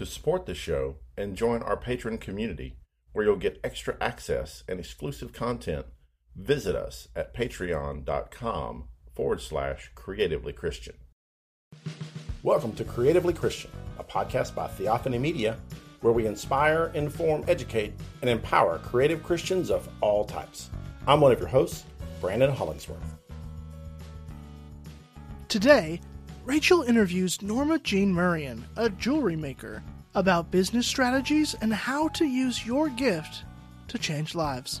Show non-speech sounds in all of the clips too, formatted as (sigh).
To support the show and join our patron community, where you'll get extra access and exclusive content, visit us at patreon.com forward slash creatively Christian. Welcome to Creatively Christian, a podcast by Theophany Media, where we inspire, inform, educate, and empower creative Christians of all types. I'm one of your hosts, Brandon Hollingsworth. Today, Rachel interviews Norma Jean Murrian, a jewelry maker, about business strategies and how to use your gift to change lives.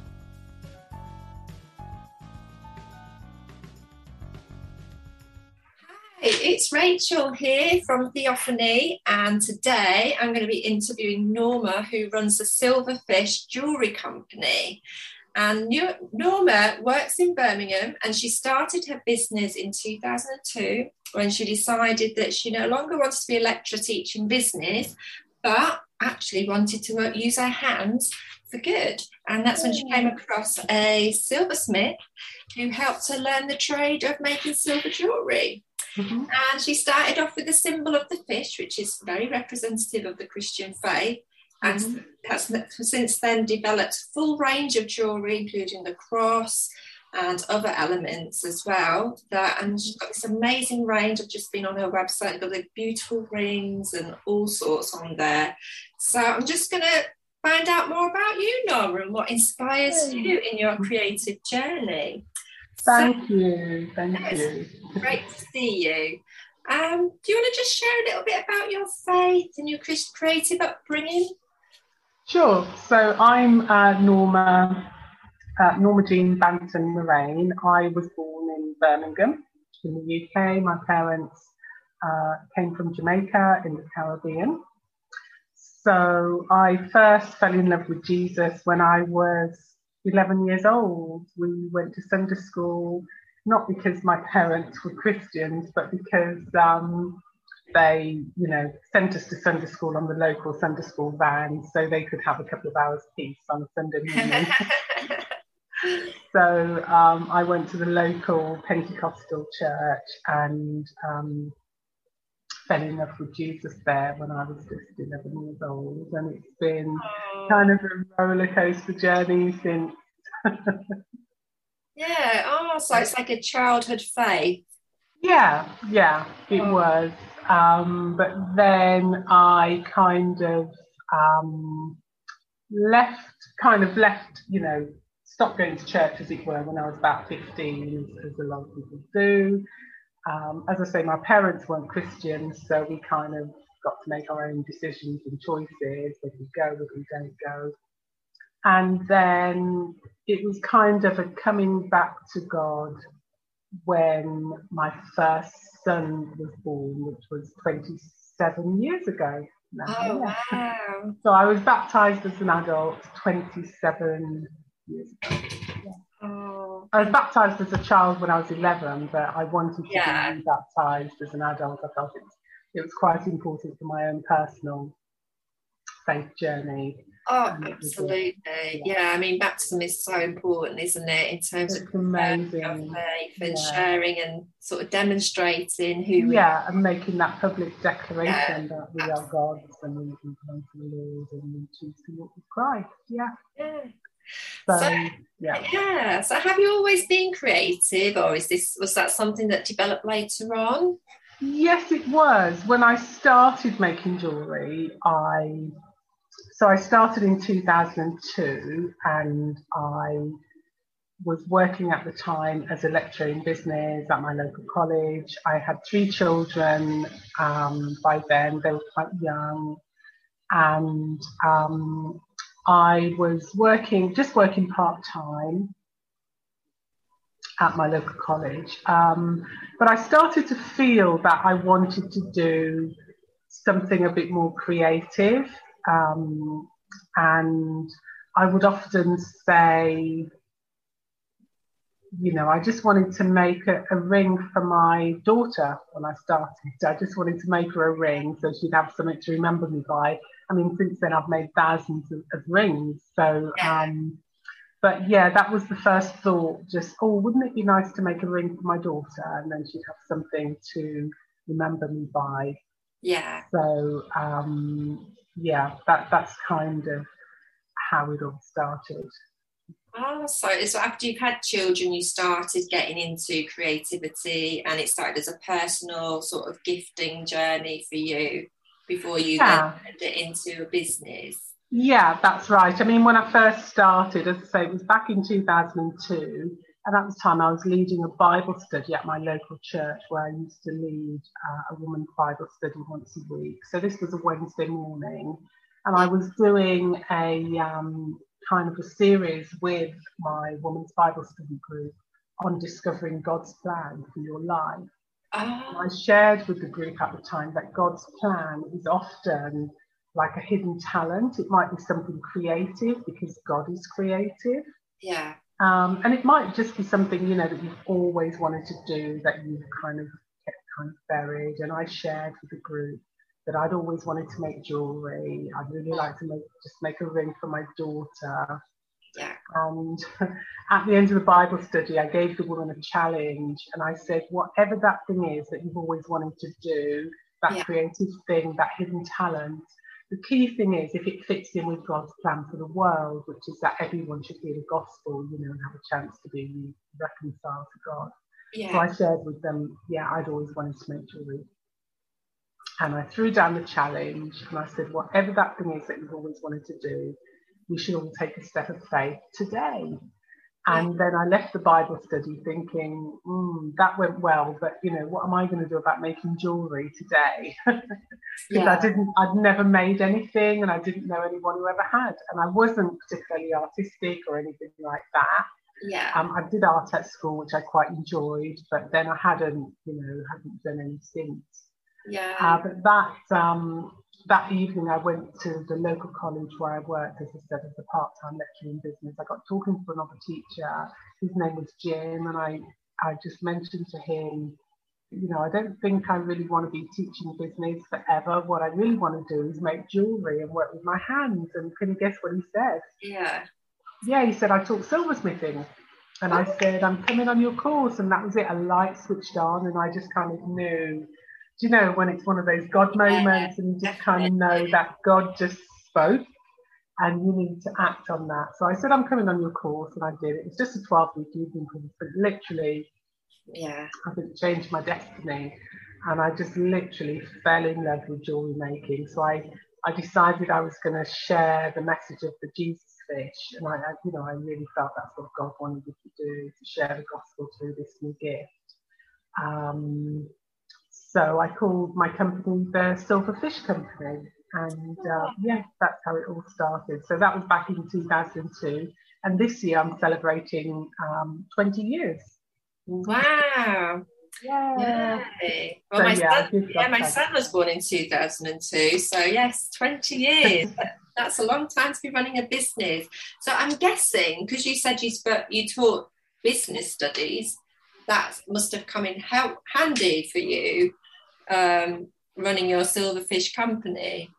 Hi, it's Rachel here from Theophany, and today I'm going to be interviewing Norma, who runs the Silverfish Jewelry Company. And Norma works in Birmingham and she started her business in 2002 when she decided that she no longer wanted to be a lecturer teaching business, but actually wanted to use her hands for good. And that's when she came across a silversmith who helped her learn the trade of making silver jewellery. Mm-hmm. And she started off with the symbol of the fish, which is very representative of the Christian faith and mm-hmm. has since then developed a full range of jewellery, including the cross and other elements as well. That and she's got this amazing range. I've just been on her website, got the beautiful rings and all sorts on there. So I'm just going to find out more about you, Norma, and what inspires you in your creative journey. Thank so, you. Thank you. Great to see you. Um, do you want to just share a little bit about your faith and your creative upbringing? Sure. So I'm uh, Norma, uh, Norma Jean Banton Moraine. I was born in Birmingham in the UK. My parents uh, came from Jamaica in the Caribbean. So I first fell in love with Jesus when I was 11 years old. We went to Sunday school, not because my parents were Christians, but because um, they, you know, sent us to Sunday school on the local Sunday school van so they could have a couple of hours peace on Sunday morning. (laughs) so um, I went to the local Pentecostal church and um, fell in love with Jesus there when I was just 11 years old. And it's been oh. kind of a roller coaster journey since. (laughs) yeah, oh, so it's like a childhood faith. Yeah, yeah, it oh. was. Um, but then I kind of um, left, kind of left, you know, stopped going to church, as it were, when I was about 15, as, a lot of people do. Um, as I say, my parents weren't Christians, so we kind of got to make our own decisions and choices, whether we go, whether we don't go. And then it was kind of a coming back to God when my first son was born, which was 27 years ago. Now. Oh, wow. (laughs) So I was baptized as an adult 27 years ago. Yeah. Oh. I was baptized as a child when I was 11, but I wanted to yeah. be baptized as an adult. I felt it was, it was quite important for my own personal faith journey. Oh, absolutely. Yeah. I mean, baptism is so important, isn't it, in terms it's of faith and yeah. sharing and sort of demonstrating who. Yeah, and making that public declaration yeah, that we absolutely. are God's and we belong to the Lord and we choose to walk with Christ. Yeah. Yeah. So, so, yeah. yeah. So have you always been creative or is this was that something that developed later on? Yes, it was. When I started making jewellery, I so I started in 2002 and I was working at the time as a lecturer in business at my local college. I had three children um, by then, they were quite young. And um, I was working, just working part time at my local college. Um, but I started to feel that I wanted to do something a bit more creative. Um, and I would often say, you know, I just wanted to make a, a, ring for my daughter when I started. I just wanted to make her a ring so she'd have something to remember me by. I mean, since then I've made thousands of, of rings. So, um, but yeah, that was the first thought. Just, oh, wouldn't it be nice to make a ring for my daughter, and then she'd have something to remember me by. Yeah. So um, yeah, that that's kind of how it all started. Oh, so it's after you've had children, you started getting into creativity, and it started as a personal sort of gifting journey for you before you yeah. then turned it into a business. Yeah, that's right. I mean, when I first started, as I say, it was back in 2002. And at the time, I was leading a Bible study at my local church where I used to lead uh, a woman's Bible study once a week. So this was a Wednesday morning. And I was doing a um, kind of a series with my women's Bible study group on discovering God's plan for your life. Oh. I shared with the group at the time that God's plan is often like a hidden talent. It might be something creative because God is creative. Yeah. Um, and it might just be something, you know, that you've always wanted to do that you've kind of kept kind of buried. And I shared with the group that I'd always wanted to make jewelry. I'd really like to make just make a ring for my daughter. Yeah. And (laughs) at the end of the Bible study, I gave the woman a challenge and I said, whatever that thing is that you've always wanted to do, that yeah. creative thing, that hidden talent, the key thing is if it fits in with God's plan for the world, which is that everyone should hear the gospel, you know, and have a chance to be reconciled to God. Yeah. So I shared with them, yeah, I'd always wanted to make jewelry. And I threw down the challenge and I said, whatever that thing is that you've always wanted to do, we should all take a step of faith today. And then I left the Bible study thinking, mm, that went well, but you know, what am I going to do about making jewelry today? (laughs) Because yeah. I didn't, I'd never made anything and I didn't know anyone who ever had. And I wasn't particularly artistic or anything like that. Yeah. Um, I did art at school, which I quite enjoyed, but then I hadn't, you know, hadn't done any since. Yeah. Uh, but that um, that evening, I went to the local college where I worked, as I said, as a part-time lecturer in business. I got talking to another teacher. His name was Jim, and I I just mentioned to him, you know, I don't think I really want to be teaching business forever. What I really want to do is make jewelry and work with my hands. And can you guess what he said? Yeah. Yeah, he said I taught silversmithing. And I oh. said, I'm coming on your course. And that was it. A light switched on, and I just kind of knew do you know when it's one of those God moments and you just kind of know that God just spoke and you need to act on that. So I said, I'm coming on your course, and I did. It was just a 12 week evening course, but literally, yeah, I think it changed my destiny. And I just literally fell in love with jewelry making. So I, I decided I was going to share the message of the Jesus fish, and I, I, you know, I really felt that's what God wanted me to do to share the gospel through this new gift. Um, so I called my company the Silverfish Company. And uh, yeah, that's how it all started. So that was back in 2002. And this year I'm celebrating um, 20 years. Wow. Yeah. Yay. Well, so, my, yeah, son, yeah, my son was born in 2002. So, yes, 20 years. (laughs) That's a long time to be running a business. So, I'm guessing because you said you, spoke, you taught business studies, that must have come in help, handy for you um, running your silverfish company?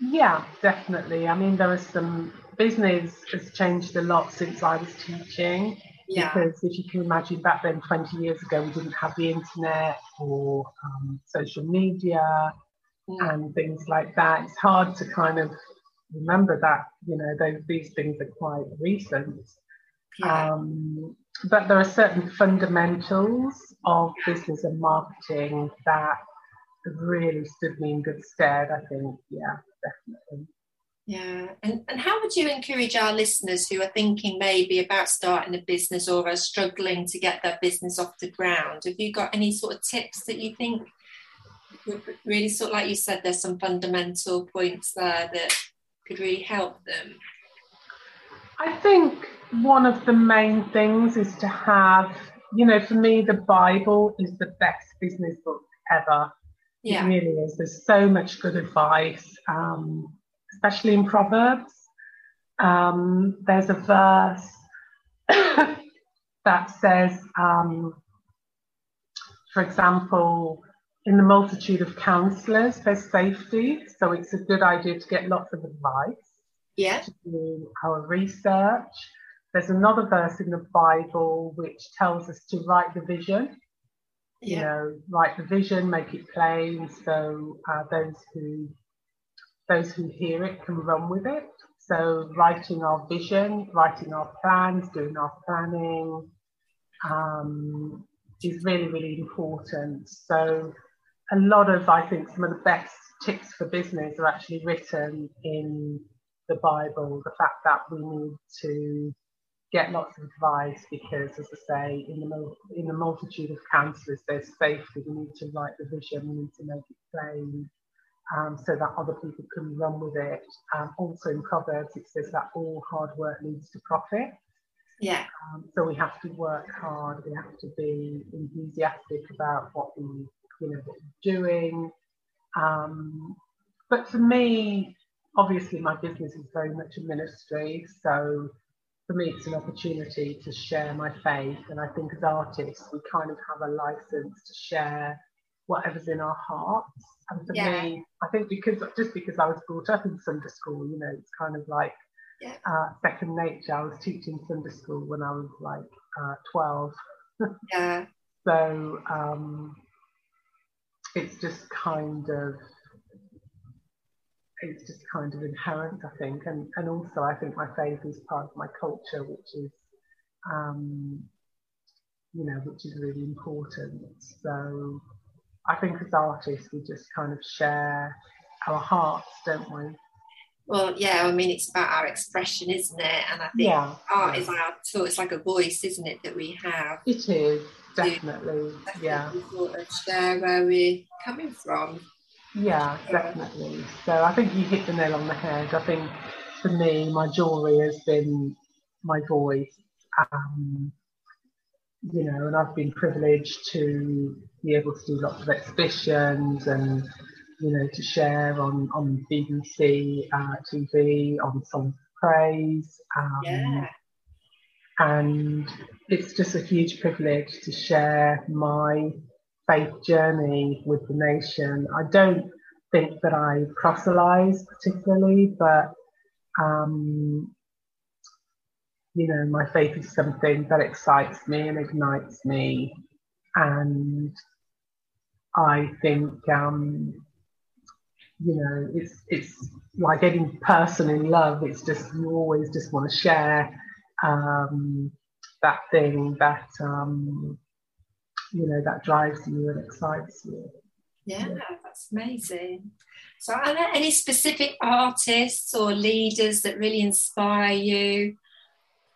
Yeah, definitely. I mean, there are some business has changed a lot since I was teaching. Yeah. Because if you can imagine back then, 20 years ago, we didn't have the internet or um, social media mm. and things like that. It's hard to kind of remember that, you know, those, these things are quite recent. Yeah. Um, but there are certain fundamentals of business and marketing that really stood me in good stead, I think. Yeah, definitely. Yeah. And, and how would you encourage our listeners who are thinking maybe about starting a business or are struggling to get their business off the ground? Have you got any sort of tips that you think would really sort of like you said, there's some fundamental points there that could really help them? I think one of the main things is to have, you know, for me, the Bible is the best business book ever. Yeah. It really is. There's so much good advice, um, especially in Proverbs. Um, there's a verse (coughs) that says, um, for example, in the multitude of counselors, there's safety. So it's a good idea to get lots of advice. Yeah. To do our research. There's another verse in the Bible which tells us to write the vision you know, write the vision, make it plain, so uh, those who those who hear it can run with it. So writing our vision, writing our plans, doing our planning um, is really, really important. So a lot of, I think, some of the best tips for business are actually written in the Bible. The fact that we need to get lots of advice because, as I say, in the in the multitude of counsellors, there's safety. We need to write the vision. We need to make it plain. Um, so that other people can run with it. Um, also in Proverbs, it says that all hard work leads to profit. Yeah. Um, so we have to work hard. We have to be enthusiastic about what we, you know, what we're doing. Um, but for me, obviously, my business is very much a ministry. So for me, it's an opportunity to share my faith. And I think as artists, we kind of have a license to share whatever's in our hearts. And for yeah. me, I think because just because I was brought up in Sunday school, you know, it's kind of like yeah. uh, second nature. I was teaching Sunday school when I was like uh, 12. yeah. (laughs) So um, it's just kind of it's just kind of inherent, I think, and and also I think my faith is part of my culture, which is um, you know which is really important. So I think as artists we just kind of share our hearts, don't we? Well, yeah, I mean, it's about our expression, isn't it? And I think yeah, art is our so it's like a voice, isn't it, that we have? It is definitely, yeah. Sort of share where we're coming from. Yeah, definitely. So I think you hit the nail on the head. I think for me, my jewelry has been my voice. Um, you know, and I've been privileged to be able to do lots of exhibitions and you know, to share on, on BBC uh, TV, on Song of Praise. Um, yeah. And it's just a huge privilege to share my faith journey with the nation. I don't think that I proselytize particularly, but um, you know, my faith is something that excites me and ignites me, and I think um, you know, it's it's like any person in love. It's just you always just want to share um, that thing that um, you know that drives you and excites you. Yeah, that's amazing. So, are there any specific artists or leaders that really inspire you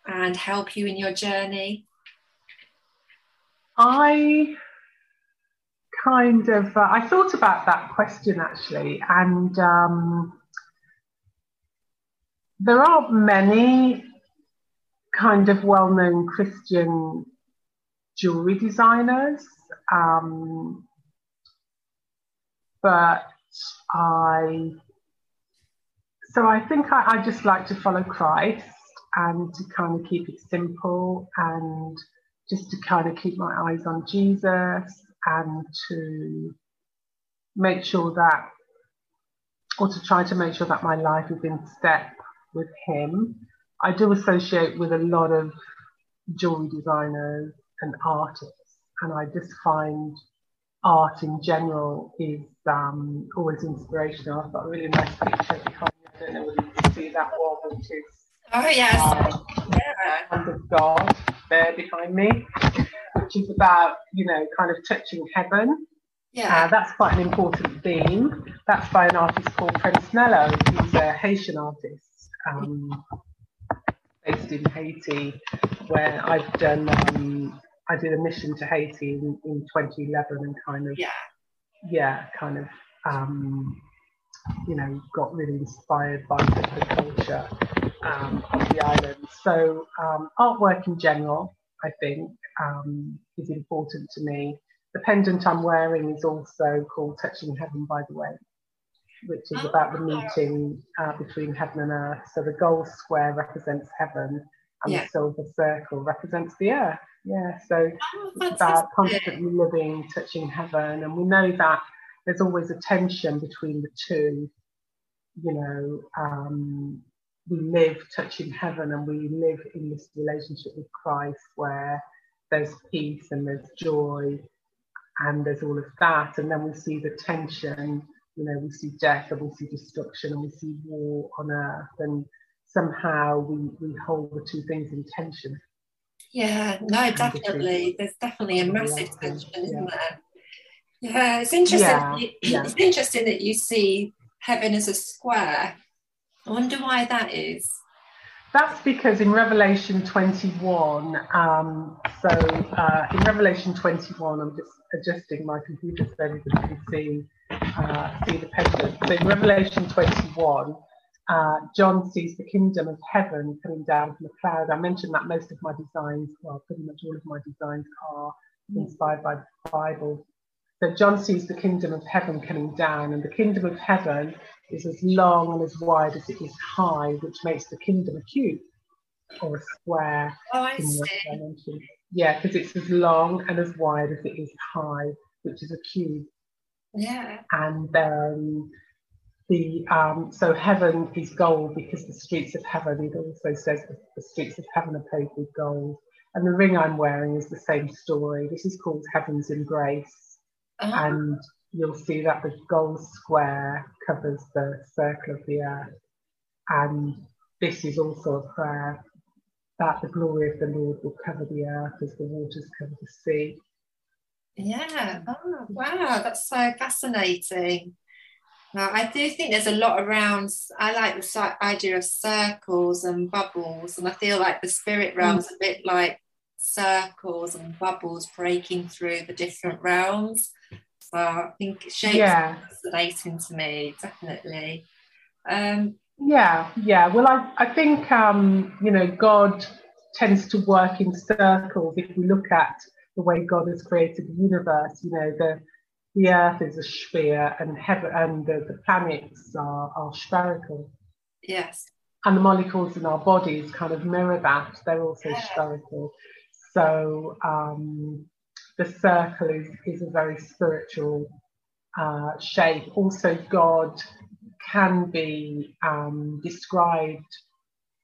and help you in your journey? I kind of, uh, I thought about that question actually, and um, there aren't many kind of well known Christian jewelry designers, um, but I, so I think I, I just like to follow Christ and to kind of keep it simple and just to kind of keep my eyes on Jesus and to make sure that, or to try to make sure that my life is in step with him. I do associate with a lot of jewelry designers and artist. and I just find art in general is um, always inspirational. I've got a really nice picture behind me. I don't know whether you can see that one, which is oh yes, uh, yeah. of God there behind me which is about, you know, kind of touching heaven. Yeah. Uh, that's quite an important theme. That's by an artist called Prince Nello. He's a Haitian artist um, based in Haiti, where I've done, um, I did a mission to Haiti in, in 2011 and kind of, yeah, yeah kind of, um, you know, got really inspired by the, the culture um, of the island. So um, artwork in general, I think, um, is important to me. The pendant I'm wearing is also called Touching Heaven, by the way, which is oh, about the meeting uh, between heaven and earth. So the gold square represents heaven, and yeah. the silver circle represents the earth. Yeah, so oh, it's about constantly living, touching heaven, and we know that there's always a tension between the two. You know, um, we live touching heaven, and we live in this relationship with Christ where there's peace and there's joy and there's all of that, and then we see the tension. You know, we see death, and we see destruction, and we see war on earth, and somehow we we hold the two things in tension. Yeah, no, definitely. There's definitely a massive tension, isn't there? Yeah, it's interesting. Yeah, (clears throat) yeah. It's interesting that you see heaven as a square. I wonder why that is. That's because in Revelation 21, um, so uh, in Revelation 21, I'm just adjusting my computer so everybody can see, uh, see the pendant. So in Revelation 21, uh, John sees the kingdom of heaven coming down from the cloud. I mentioned that most of my designs, well, pretty much all of my designs are inspired by the Bible. So John sees the kingdom of heaven coming down, and the kingdom of heaven is as long and as wide as it is high, which makes the kingdom a cube or a square. Oh, I see. Yeah, because it's as long and as wide as it is high, which is a cube. Yeah. And um, the um, so heaven is gold because the streets of heaven. It also says the streets of heaven are paved with gold. And the ring I'm wearing is the same story. This is called Heaven's Embrace, uh-huh. and you'll see that the gold square covers the circle of the earth. And this is also a prayer that the glory of the Lord will cover the earth as the waters cover the sea. Yeah, oh, wow, that's so fascinating. Now, I do think there's a lot around. I like the idea of circles and bubbles, and I feel like the spirit realm's mm. a bit like circles and bubbles breaking through the different realms. So I think shapes yeah. fascinating to me, definitely. Um, yeah, yeah. Well, I, I think, um, you know, God tends to work in circles. If we look at the way God has created the universe, you know, the the Earth is a sphere and heaven and the, the planets are, are spherical. Yes. And the molecules in our bodies kind of mirror that. They're also spherical. So um, the circle is, is a very spiritual uh, shape. Also, God can be um, described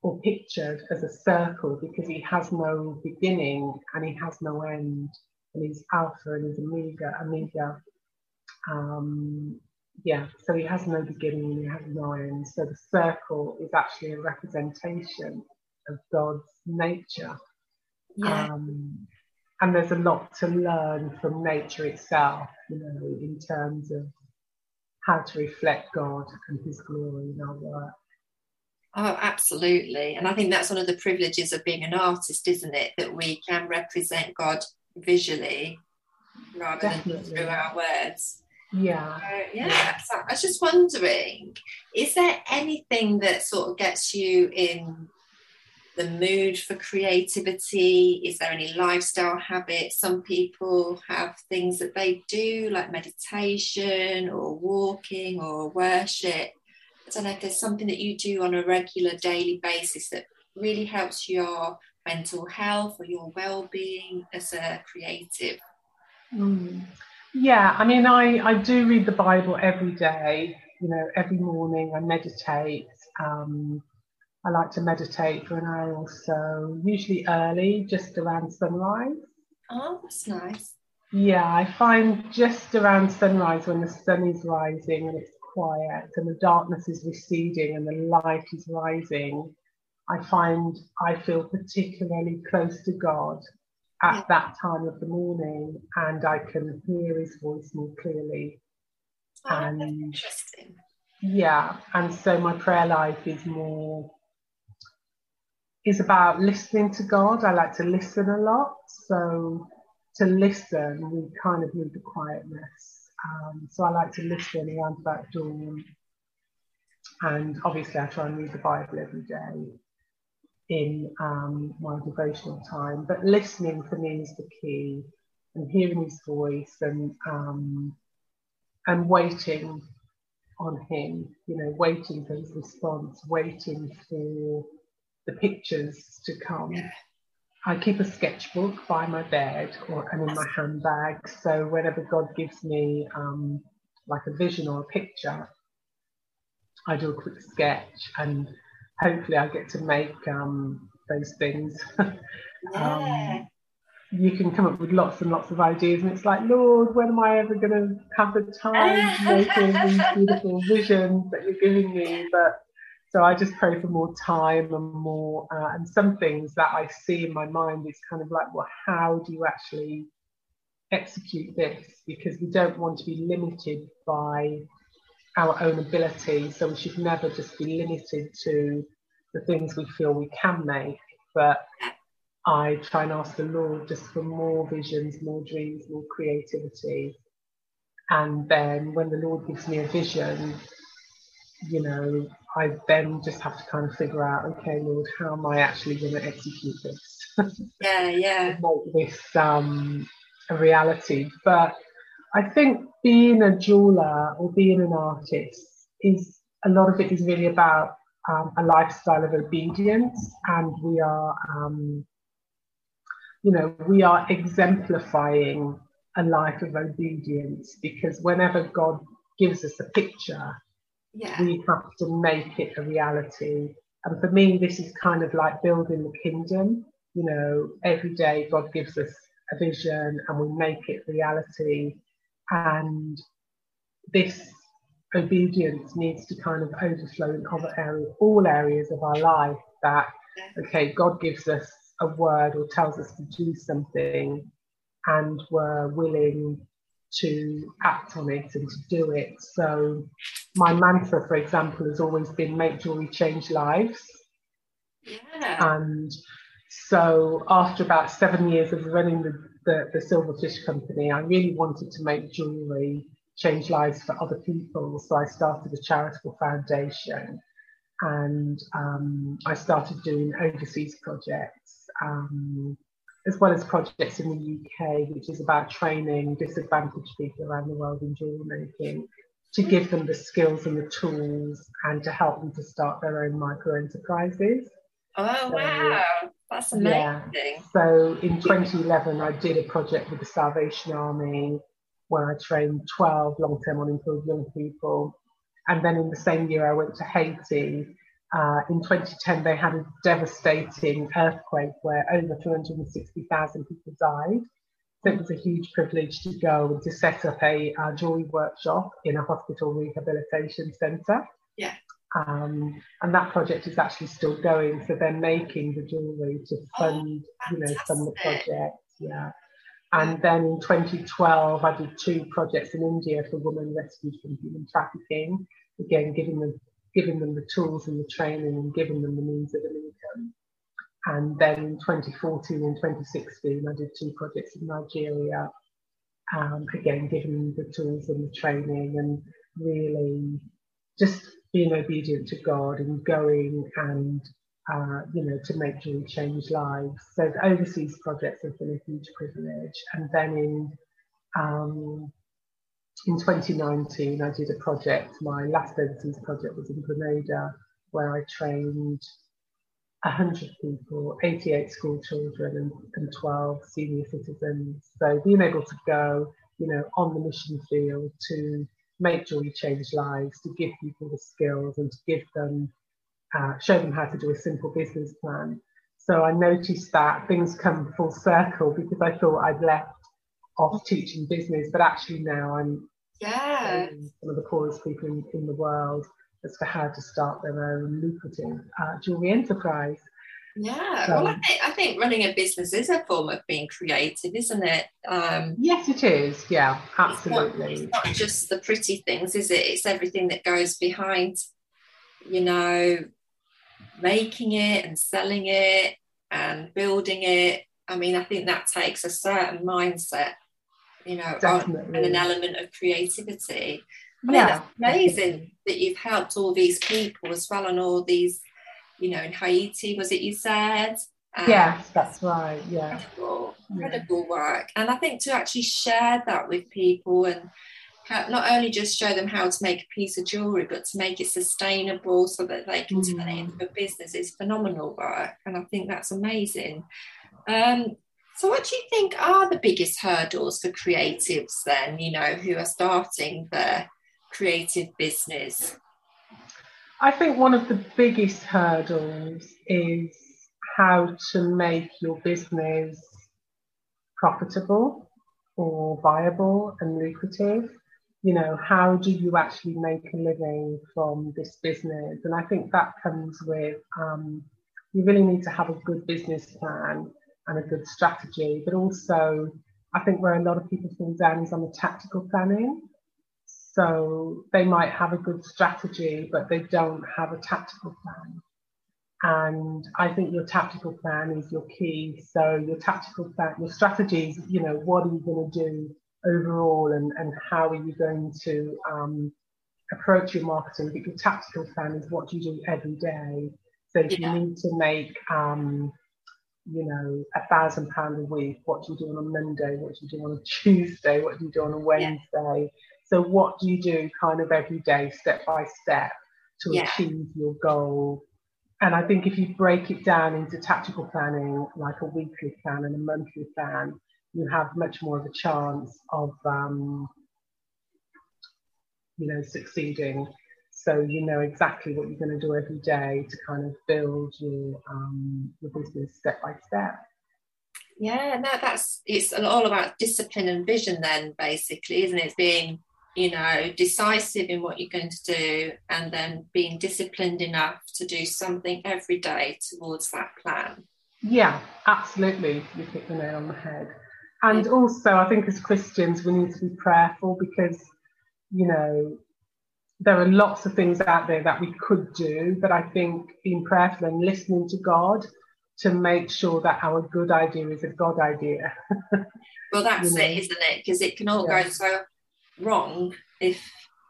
or pictured as a circle because he has no beginning and he has no end, and he's Alpha and he's Omega. Omega. Um, yeah, so he has no beginning and he has no end. So the circle is actually a representation of God's nature. Yeah. Um, and there's a lot to learn from nature itself, you know, in terms of how to reflect God and His glory in our work. Oh, absolutely. And I think that's one of the privileges of being an artist, isn't it? That we can represent God visually rather Definitely. than through our words. Yeah. Yeah. yeah. So I was just wondering, is there anything that sort of gets you in the mood for creativity? Is there any lifestyle habits? Some people have things that they do, like meditation or walking or worship. I don't know if there's something that you do on a regular daily basis that really helps your mental health or your well-being as a creative. Mm. Yeah, I mean, I, I do read the Bible every day. You know, every morning I meditate. Um, I like to meditate for an hour or so, usually early, just around sunrise. Oh, that's nice. Yeah, I find just around sunrise when the sun is rising and it's quiet and the darkness is receding and the light is rising, I find I feel particularly close to God at yeah. that time of the morning and I can hear his voice more clearly. Oh, and interesting. Yeah, and so my prayer life is more is about listening to God. I like to listen a lot. So to listen, we kind of need the quietness. Um, so I like to listen around about dawn. And obviously, I try and read the Bible every day in um, my devotional time. But listening for me is the key, and hearing His voice, and um, and waiting on Him. You know, waiting for His response, waiting for the pictures to come. I keep a sketchbook by my bed or and in my handbag. So whenever God gives me um, like a vision or a picture, I do a quick sketch and hopefully I get to make um, those things. (laughs) yeah. Um, you can come up with lots and lots of ideas, and it's like, Lord, when am I ever going to have the time to make all (laughs) these beautiful visions that you're giving me? But so I just pray for more time and more, uh, and some things that I see in my mind, it's kind of like, well, how do you actually execute this? Because we don't want to be limited by our own ability. So we should never just be limited to the things we feel we can make, but I try and ask the Lord just for more visions, more dreams, more creativity. And then when the Lord gives me a vision, you know, I then just have to kind of figure out, okay, Lord, how am I actually going to execute this? (laughs) Yeah, yeah. make this um, a reality. But I think being a jeweler or being an artist is a lot of it is really about um, a lifestyle of obedience, and we are, um, you know, we are exemplifying a life of obedience because whenever God gives us a picture, yeah. we have to make it a reality. And for me, this is kind of like building the kingdom. You know, every day God gives us a vision and we make it reality. And this obedience needs to kind of overflow in other areas, all areas of our life. That, okay, God gives us a word or tells us to do something, and we're willing to act on it and to do it. So, my mantra, for example, has always been make jewelry change lives. Yeah. And so, after about seven years of running the, the, the Silverfish Company, I really wanted to make jewelry change lives for other people. So, I started a charitable foundation and um, I started doing overseas projects. Um, as well as projects in the UK, which is about training disadvantaged people around the world in jewelry making to give them the skills and the tools and to help them to start their own micro enterprises. Oh, so, wow. That's amazing. Yeah. So in 2011, I did a project with the Salvation Army where I trained 12 long term unemployed young people. And then in the same year, I went to Haiti uh, in 2010, they had a devastating earthquake where over 260,000 people died. So it was a huge privilege to go and to set up a uh, jewelry workshop in a hospital rehabilitation centre. Yeah. Um, and that project is actually still going. So they're making the jewelry to oh, fund, oh, you know, fund the project. Yeah. And then in 2012, I did two projects in India for women rescued from human trafficking. Again, giving them giving them the tools and the training and giving them the means of an income. And then in 2014 and 2016, I did two projects in Nigeria, um, again, giving them the tools and the training and really just being obedient to God and going and, uh, you know, to make jewelry change lives. So the overseas projects have been a huge privilege. And then in um, in 2019, I did a project. My last overseas project was in Grenada, where I trained 100 people, 88 school children, and, and 12 senior citizens. So being able to go, you know, on the mission field to make jewelry change lives, to give people the skills, and to give them, uh, show them how to do a simple business plan. So I noticed that things come full circle because I thought I'd left off teaching business, but actually now I'm yeah. some of the poorest people in, in, the world as to how to start their own lucrative uh, jewelry enterprise. Yeah, so, well, I think, I think running a business is a form of being creative, isn't it? Um, yes, it is. Yeah, absolutely. It's not, it's not just the pretty things, is it? It's everything that goes behind, you know, making it and selling it and building it. I mean, I think that takes a certain mindset you know, and an element of creativity. I yeah. amazing that you've helped all these people as well and all these, you know, in Haiti, was it you said? Um, yes, that's right. Yeah. Incredible, incredible yeah. work. And I think to actually share that with people and not only just show them how to make a piece of jewelry, but to make it sustainable so that they can mm. turn it into a business is phenomenal work. And I think that's amazing. Um, so, what do you think are the biggest hurdles for creatives then, you know, who are starting their creative business? I think one of the biggest hurdles is how to make your business profitable or viable and lucrative. You know, how do you actually make a living from this business? And I think that comes with um, you really need to have a good business plan and a good strategy, but also I think where a lot of people fall down is on the tactical planning. So they might have a good strategy, but they don't have a tactical plan. And I think your tactical plan is your key. So your tactical plan, your strategies, you know, what are you going to do overall and, and how are you going to um, approach your marketing? But your tactical plan is what you do every day. So if yeah. you need to make, um, you know, a thousand pound a week, what do you do on a Monday? What do you do on a (laughs) Tuesday? What do you do on a Wednesday? Yeah. So what do you do kind of every day, step by step, to yeah. achieve your goal? And I think if you break it down into tactical planning, like a weekly plan and a monthly plan, you have much more of a chance of, um, you know, succeeding. So you know exactly what you're going to do every day to kind of build your um, your business step by step. Yeah, no, that's it's all about discipline and vision. Then, basically, isn't it? Being you know, decisive in what you're going to do, and then being disciplined enough to do something every day towards that plan. Yeah, absolutely. You hit the nail on the head. And also, I think as Christians, we need to be prayerful because, you know, there are lots of things out there that we could do, but I think being prayerful and listening to God to make sure that our good idea is a God idea. (laughs) well, that's you know? it, isn't it? Because it can all yeah. go so wrong if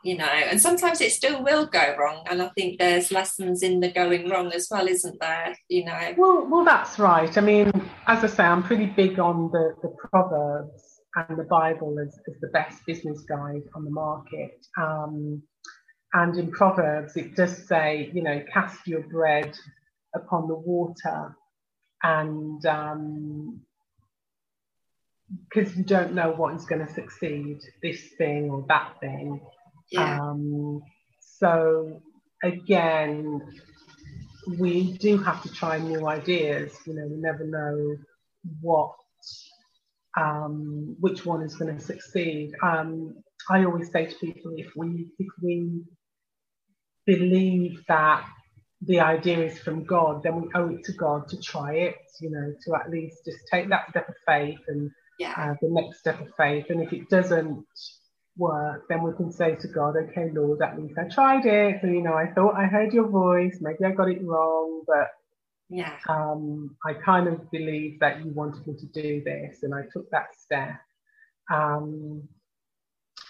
you know and sometimes it still will go wrong and i think there's lessons in the going wrong as well isn't there you know? Well well that's right. I mean as i say i'm pretty big on the the proverbs and the bible as, as the best business guide on the market. Um, and in proverbs it does say you know cast your bread upon the water and um, because you don't know what is going to succeed, this thing or that thing. Yeah. Um, so again, we do have to try new ideas. You know, we never know what um, which one is going to succeed. Um, I always say to people, if we if we believe that the idea is from God, then we owe it to God to try it. You know, to at least just take that step of faith and yeah. uh, the next step of faith. And if it doesn't work, then we can say to God, okay, Lord, at least I tried it. So, you know, I thought I heard your voice. Maybe I got it wrong, but yeah, um, I kind of believe that you wanted me to do this, and I took that step. Um,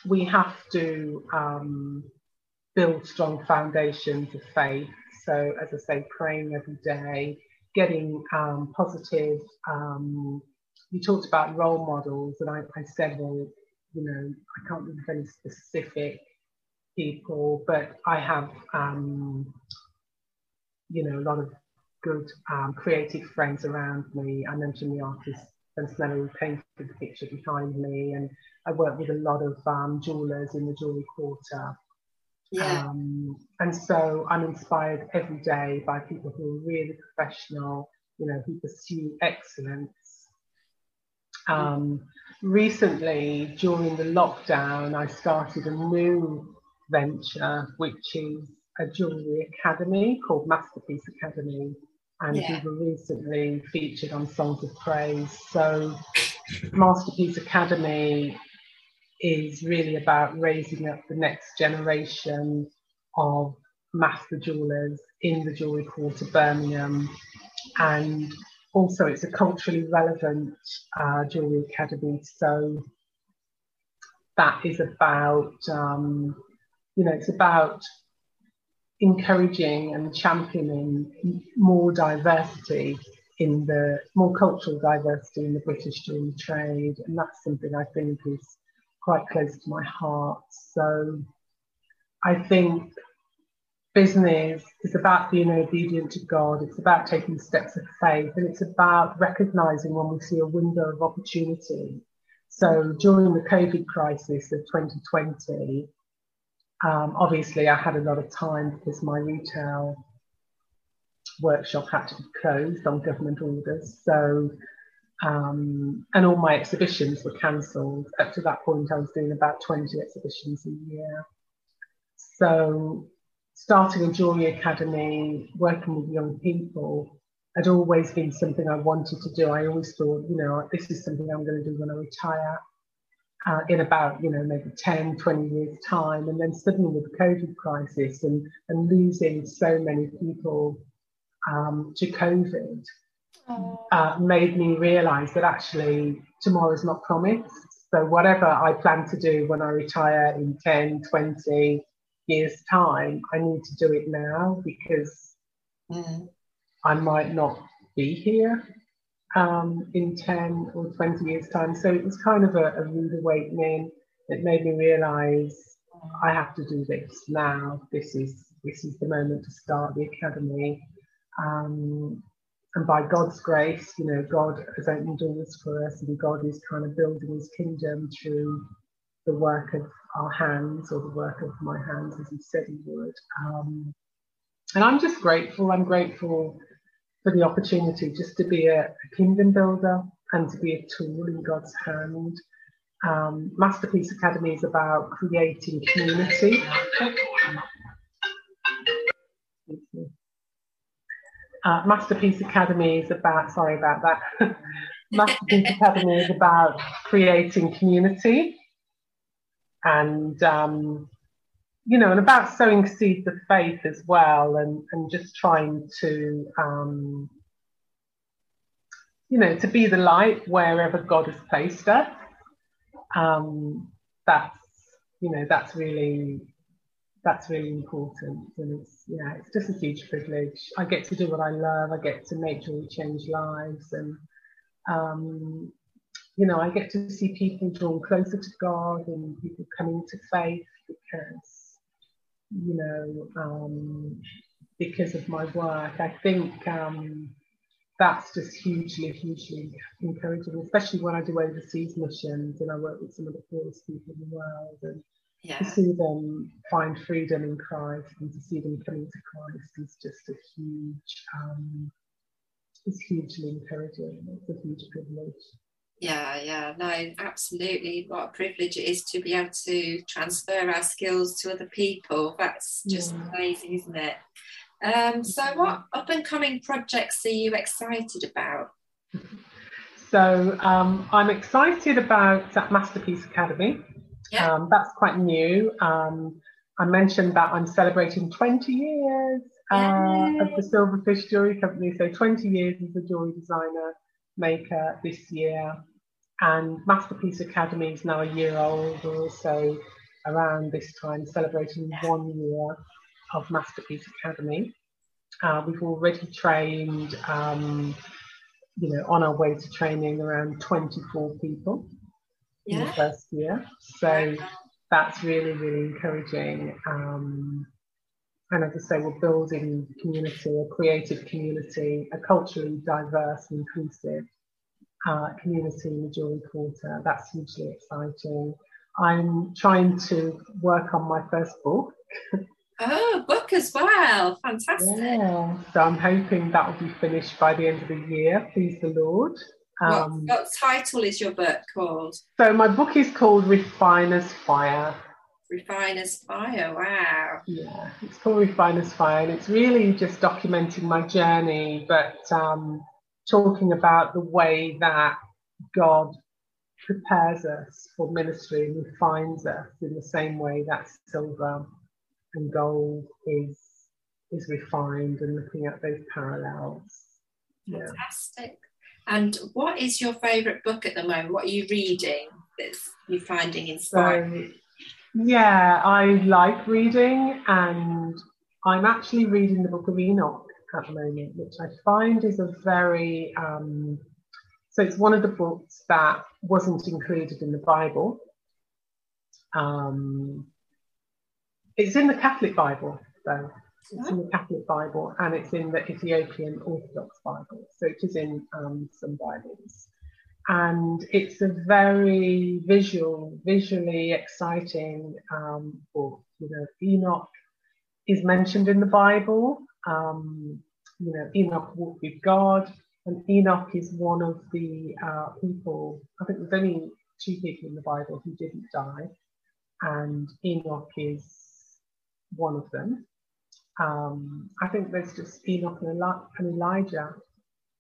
we have to um, build strong foundations of faith. So, as I say, praying every day, getting um, positive um, you talked about role models, and I, I said, well, you know, I can't think of any specific people, but I have, um, you know, a lot of good um, creative friends around me. I mentioned the artist Spencer who painted the picture behind me, and I work with a lot of um, jewelers in the jewelry quarter. Yeah. Um, and so I'm inspired every day by people who are really professional, you know, who pursue excellence um, recently, during the lockdown, I started a new venture, which is a jewellery academy called Masterpiece Academy. And yeah. we were recently featured on Songs of Praise. So, Masterpiece Academy is really about raising up the next generation of master jewelers in the Jewellery Quarter, Birmingham, and also it's a culturally relevant uh, jewelry academy. So that is about, um, you know, it's about encouraging and championing more diversity in the more cultural diversity in the British jewelry trade, and that's something I think is quite close to my heart. So I think business is about being obedient to God. It's about taking steps of faith, and it's about recognizing when we see a window of opportunity. So during the COVID crisis of 2020, um, obviously I had a lot of time because my retail workshop had to be closed on government orders. So Um, and all my exhibitions were cancelled. Up to that point, I was doing about 20 exhibitions a year. So, starting a jewellery academy, working with young people, had always been something I wanted to do. I always thought, you know, this is something I'm going to do when I retire uh, in about, you know, maybe 10, 20 years' time. And then suddenly with the COVID crisis and, and losing so many people um, to COVID uh, made me realize that actually tomorrow's not promised. So whatever I plan to do when I retire in 10, 20 years' time, I need to do it now because mm. I might not be here um, in 10 or 20 years' time. So it was kind of a, a rude awakening. It made me realize I have to do this now. This is this is the moment to start the academy. Um, and by God's grace, you know, God has opened doors for us, and God is kind of building His kingdom through the work of our hands or the work of my hands, as He said He would. Um, and I'm just grateful. I'm grateful for the opportunity just to be a, a kingdom builder and to be a tool in God's hand. Um, Masterpiece Academy is about creating community. Uh, Masterpiece Academy is about, sorry about that. (laughs) Masterpiece Academy is about creating community and um, you know, and about sowing seeds of faith as well, and and just trying to, um, you know, to be the light wherever God has placed us. Um, that's you know, that's really that's really important, and it's yeah, it's just a huge privilege. I get to do what I love. I get to make joy change lives, and um, you know, I get to see people drawn closer to God and people coming to faith because you know, um, because of my work. I think um, that's just hugely, hugely encouraging, especially when I do overseas missions and I work with some of the poorest people in the world and yeah. to see them find freedom in Christ and to see them coming to Christ is just a huge, um, it's hugely encouraging. It's a huge privilege. Yeah, yeah, no, absolutely. What a privilege it is to be able to transfer our skills to other people. That's just yeah. amazing, isn't it? Um, so, what up and coming projects are you excited about? So, um, I'm excited about Masterpiece Academy. Yeah. Um, that's quite new. Um, I mentioned that I'm celebrating 20 years uh, of the Silverfish Jewelry Company. So, 20 years as a jewelry designer maker this year. And Masterpiece Academy is now a year old. We're also around this time celebrating one year of Masterpiece Academy. Uh, we've already trained, um, you know, on our way to training around 24 people yeah. in the first year. So that's really, really encouraging. Um, and as I say, we're building community, a creative community, a culturally diverse and inclusive uh, community in the Jewelry Quarter. That's hugely exciting. I'm trying to work on my first book. Oh, book as well. Fantastic. Yeah. So I'm hoping that will be finished by the end of the year, please the Lord. Um, what, what title is your book called? So my book is called Refiner's Fire. Refiner's Fire, wow. Yeah, it's called Refiner's Fire, and it's really just documenting my journey, but um, talking about the way that God prepares us for ministry and refines us in the same way that silver and gold is is refined and looking at those parallels. Fantastic. Yeah. And what is your favourite book at the moment? What are you reading that you're finding inspiring? So, yeah, I like reading, and I'm actually reading the book of Enoch at the moment, which I find is a very um, so it's one of the books that wasn't included in the Bible. Um, it's in the Catholic Bible, though. It's in the Catholic Bible and it's in the Ethiopian Orthodox Bible. So it is in um, some Bibles and it's a very visual, visually exciting um, book. You know, Enoch is mentioned in the Bible. Um, you know, Enoch walked with God. And Enoch is one of the uh, people, I think there's only two people in the Bible who didn't die, and Enoch is one of them. Um, I think there's just Enoch and, and Elijah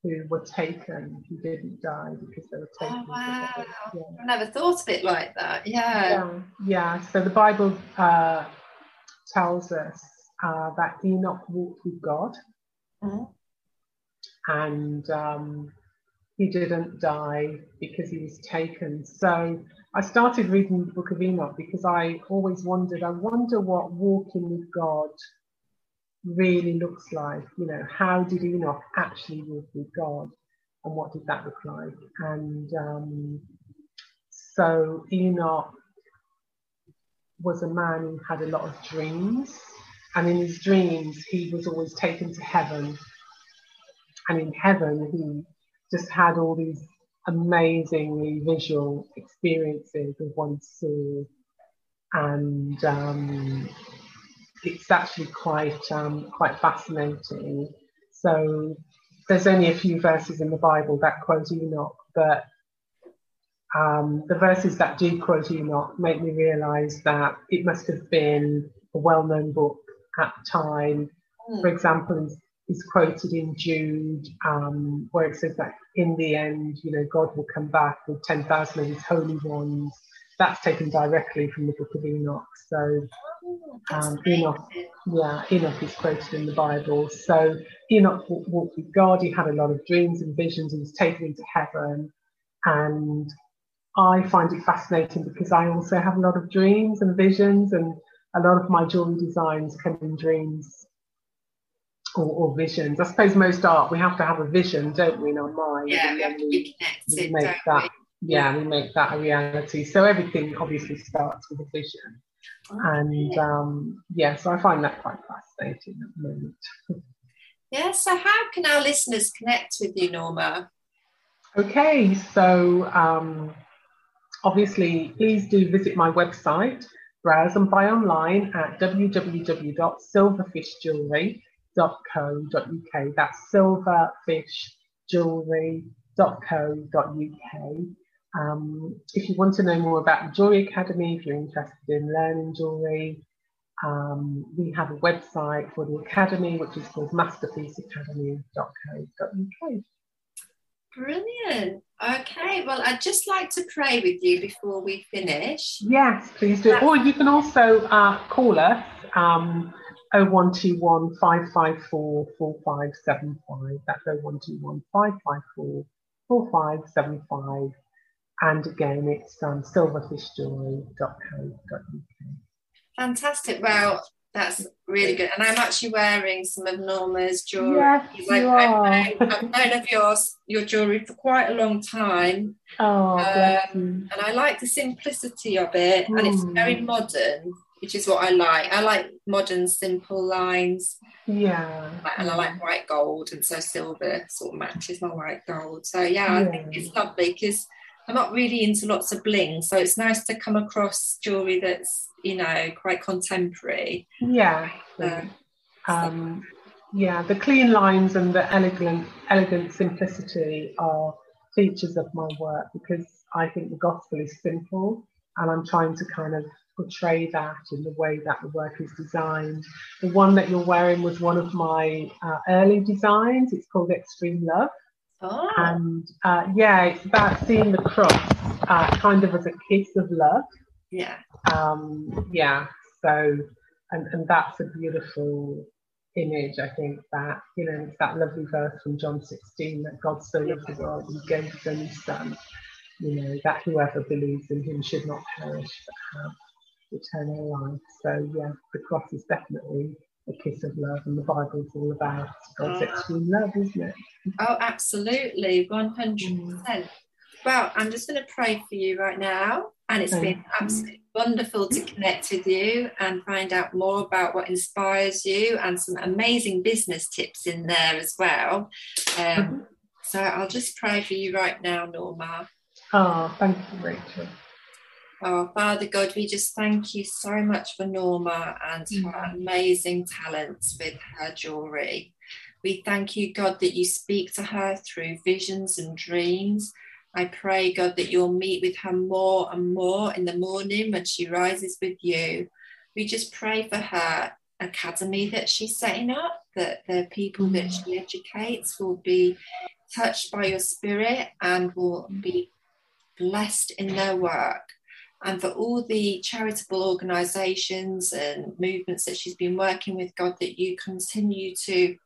who were taken, who didn't die because they were Oh, taken. wow. Yeah. I never thought of it like that. Yeah. Yeah, yeah. So the Bible uh, tells us uh, that Enoch walked with God Mhm. and um, he didn't die because he was taken. So I started reading the book of Enoch because I always wondered, I wonder what walking with God really looks like. You know, how did Enoch actually walk with God and what did that look like? And um, so Enoch was a man who had a lot of dreams. And in his dreams, he was always taken to heaven. And in heaven, he just had all these amazingly visual experiences of what he. And um, it's actually quite um, quite fascinating. So there's only a few verses in the Bible that quote Enoch, but um, the verses that do quote Enoch make me realise that it must have been a well-known book at the time. Mm. For example, is, quoted in Jude, um, where it says that in the end, you know, God will come back with 10,000 of his holy ones. That's taken directly from the book of Enoch. So um, Enoch, yeah, Enoch is quoted in the Bible. So Enoch walked with God. He had a lot of dreams and visions. He was taken into heaven, and I find it fascinating because I also have a lot of dreams and visions, and a lot of my jewelry designs come in dreams or, or visions. I suppose most art we have to have a vision, don't we, in our mind? Yeah, we have to we- be connected, make that yeah we make that a reality. So everything obviously starts with a vision. And um yeah so i find that quite fascinating at the moment. Yeah, so how can our listeners connect with you, Norma? okay so um obviously please do visit my website browse and buy online at www.silverfishjewelry.co.uk that's silverfishjewelry.co.uk Um, if you want to know more about the Jewelry Academy, if you're interested in learning jewelry, um, we have a website for the Academy, which is called masterpieceacademy.co.uk. Brilliant. Okay, well, I'd just like to pray with you before we finish. Yes, please do. Or you can also uh, call us um, 0121 554 4575. That's 0121 554 4575. And again, it's um, silverfishjewelry.co.uk. Fantastic. Well, that's really good. And I'm actually wearing some of Norma's jewelry. Yes, I've, you I've are. known, I've known of yours, your jewelry for quite a long time. Oh, Um, and I like the simplicity of it, and it's Mm. very modern, which is what I like. I like modern, simple lines, Yeah. and I like white gold, and so silver sort of matches my white gold. So yeah, I think it's lovely because I'm not really into lots of bling, so it's nice to come across jewelry that's you know quite contemporary. Yeah. Um, Um, yeah, the clean lines and the elegant, elegant simplicity are features of my work because I think the gospel is simple, and I'm trying to kind of portray that in the way that the work is designed. The one that you're wearing was one of my uh, early designs. It's called Extreme Love, oh, and uh, yeah, it's about seeing the cross uh, kind of as a kiss of love. yeah, um, yeah so and, and that's a beautiful image i think that you know it's that lovely verse from john 16 that god so loved the world and gave his only son you know that whoever believes in him should not perish but have eternal life. So yeah the cross is definitely a kiss of love and the bible's all about god's Ah. extreme love isn't it oh, absolutely, one hundred percent. Well, I'm just going to pray for you right now, and it's Thank been you. absolutely wonderful to connect with you and find out more about what inspires you and some amazing business tips in there as well. Um, so I'll just pray for you right now, Norma. oh thank you rachel Oh, Father God, we just thank you so much for Norma and her mm. amazing talents with her jewelry. We thank you, God, that you speak to her through visions and dreams. I pray, God, that you'll meet with her more and more in the morning when she rises with you. We just pray for her academy that she's setting up, that the people that mm. she educates will be touched by your spirit and will be blessed in their work. And for all the charitable organizations and movements that she's been working with, God, that you continue to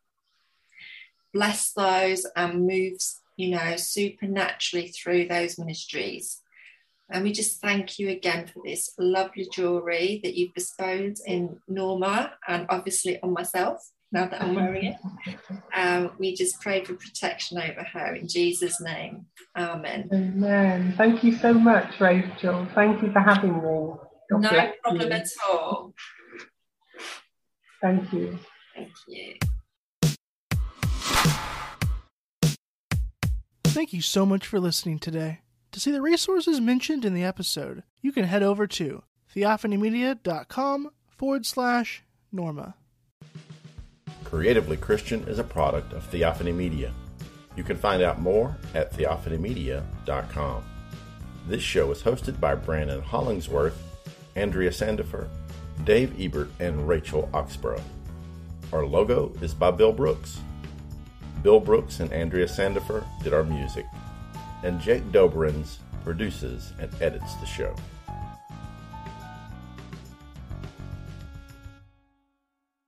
bless those and moves, you know, supernaturally through those ministries. And we just thank you again for this lovely jewelry that you've bestowed in Norma and obviously on myself now that I'm wearing it. Um, we just pray for protection over her in Jesus' name. Amen. Amen. Thank you so much, Rachel. Thank you for having me. God no problem you. at all. Thank you. Thank you. Thank you so much for listening today. To see the resources mentioned in the episode, you can head over to theophanymedia.com forward slash Norma. Creatively Christian is a product of Theophany Media. You can find out more at theophanymedia.com. This show is hosted by Brandon Hollingsworth, Andrea Sandifer, Dave Ebert, and Rachel Oxborough. Our logo is by Bill Brooks. Bill Brooks and Andrea Sandifer did our music, and Jake Dobrins produces and edits the show.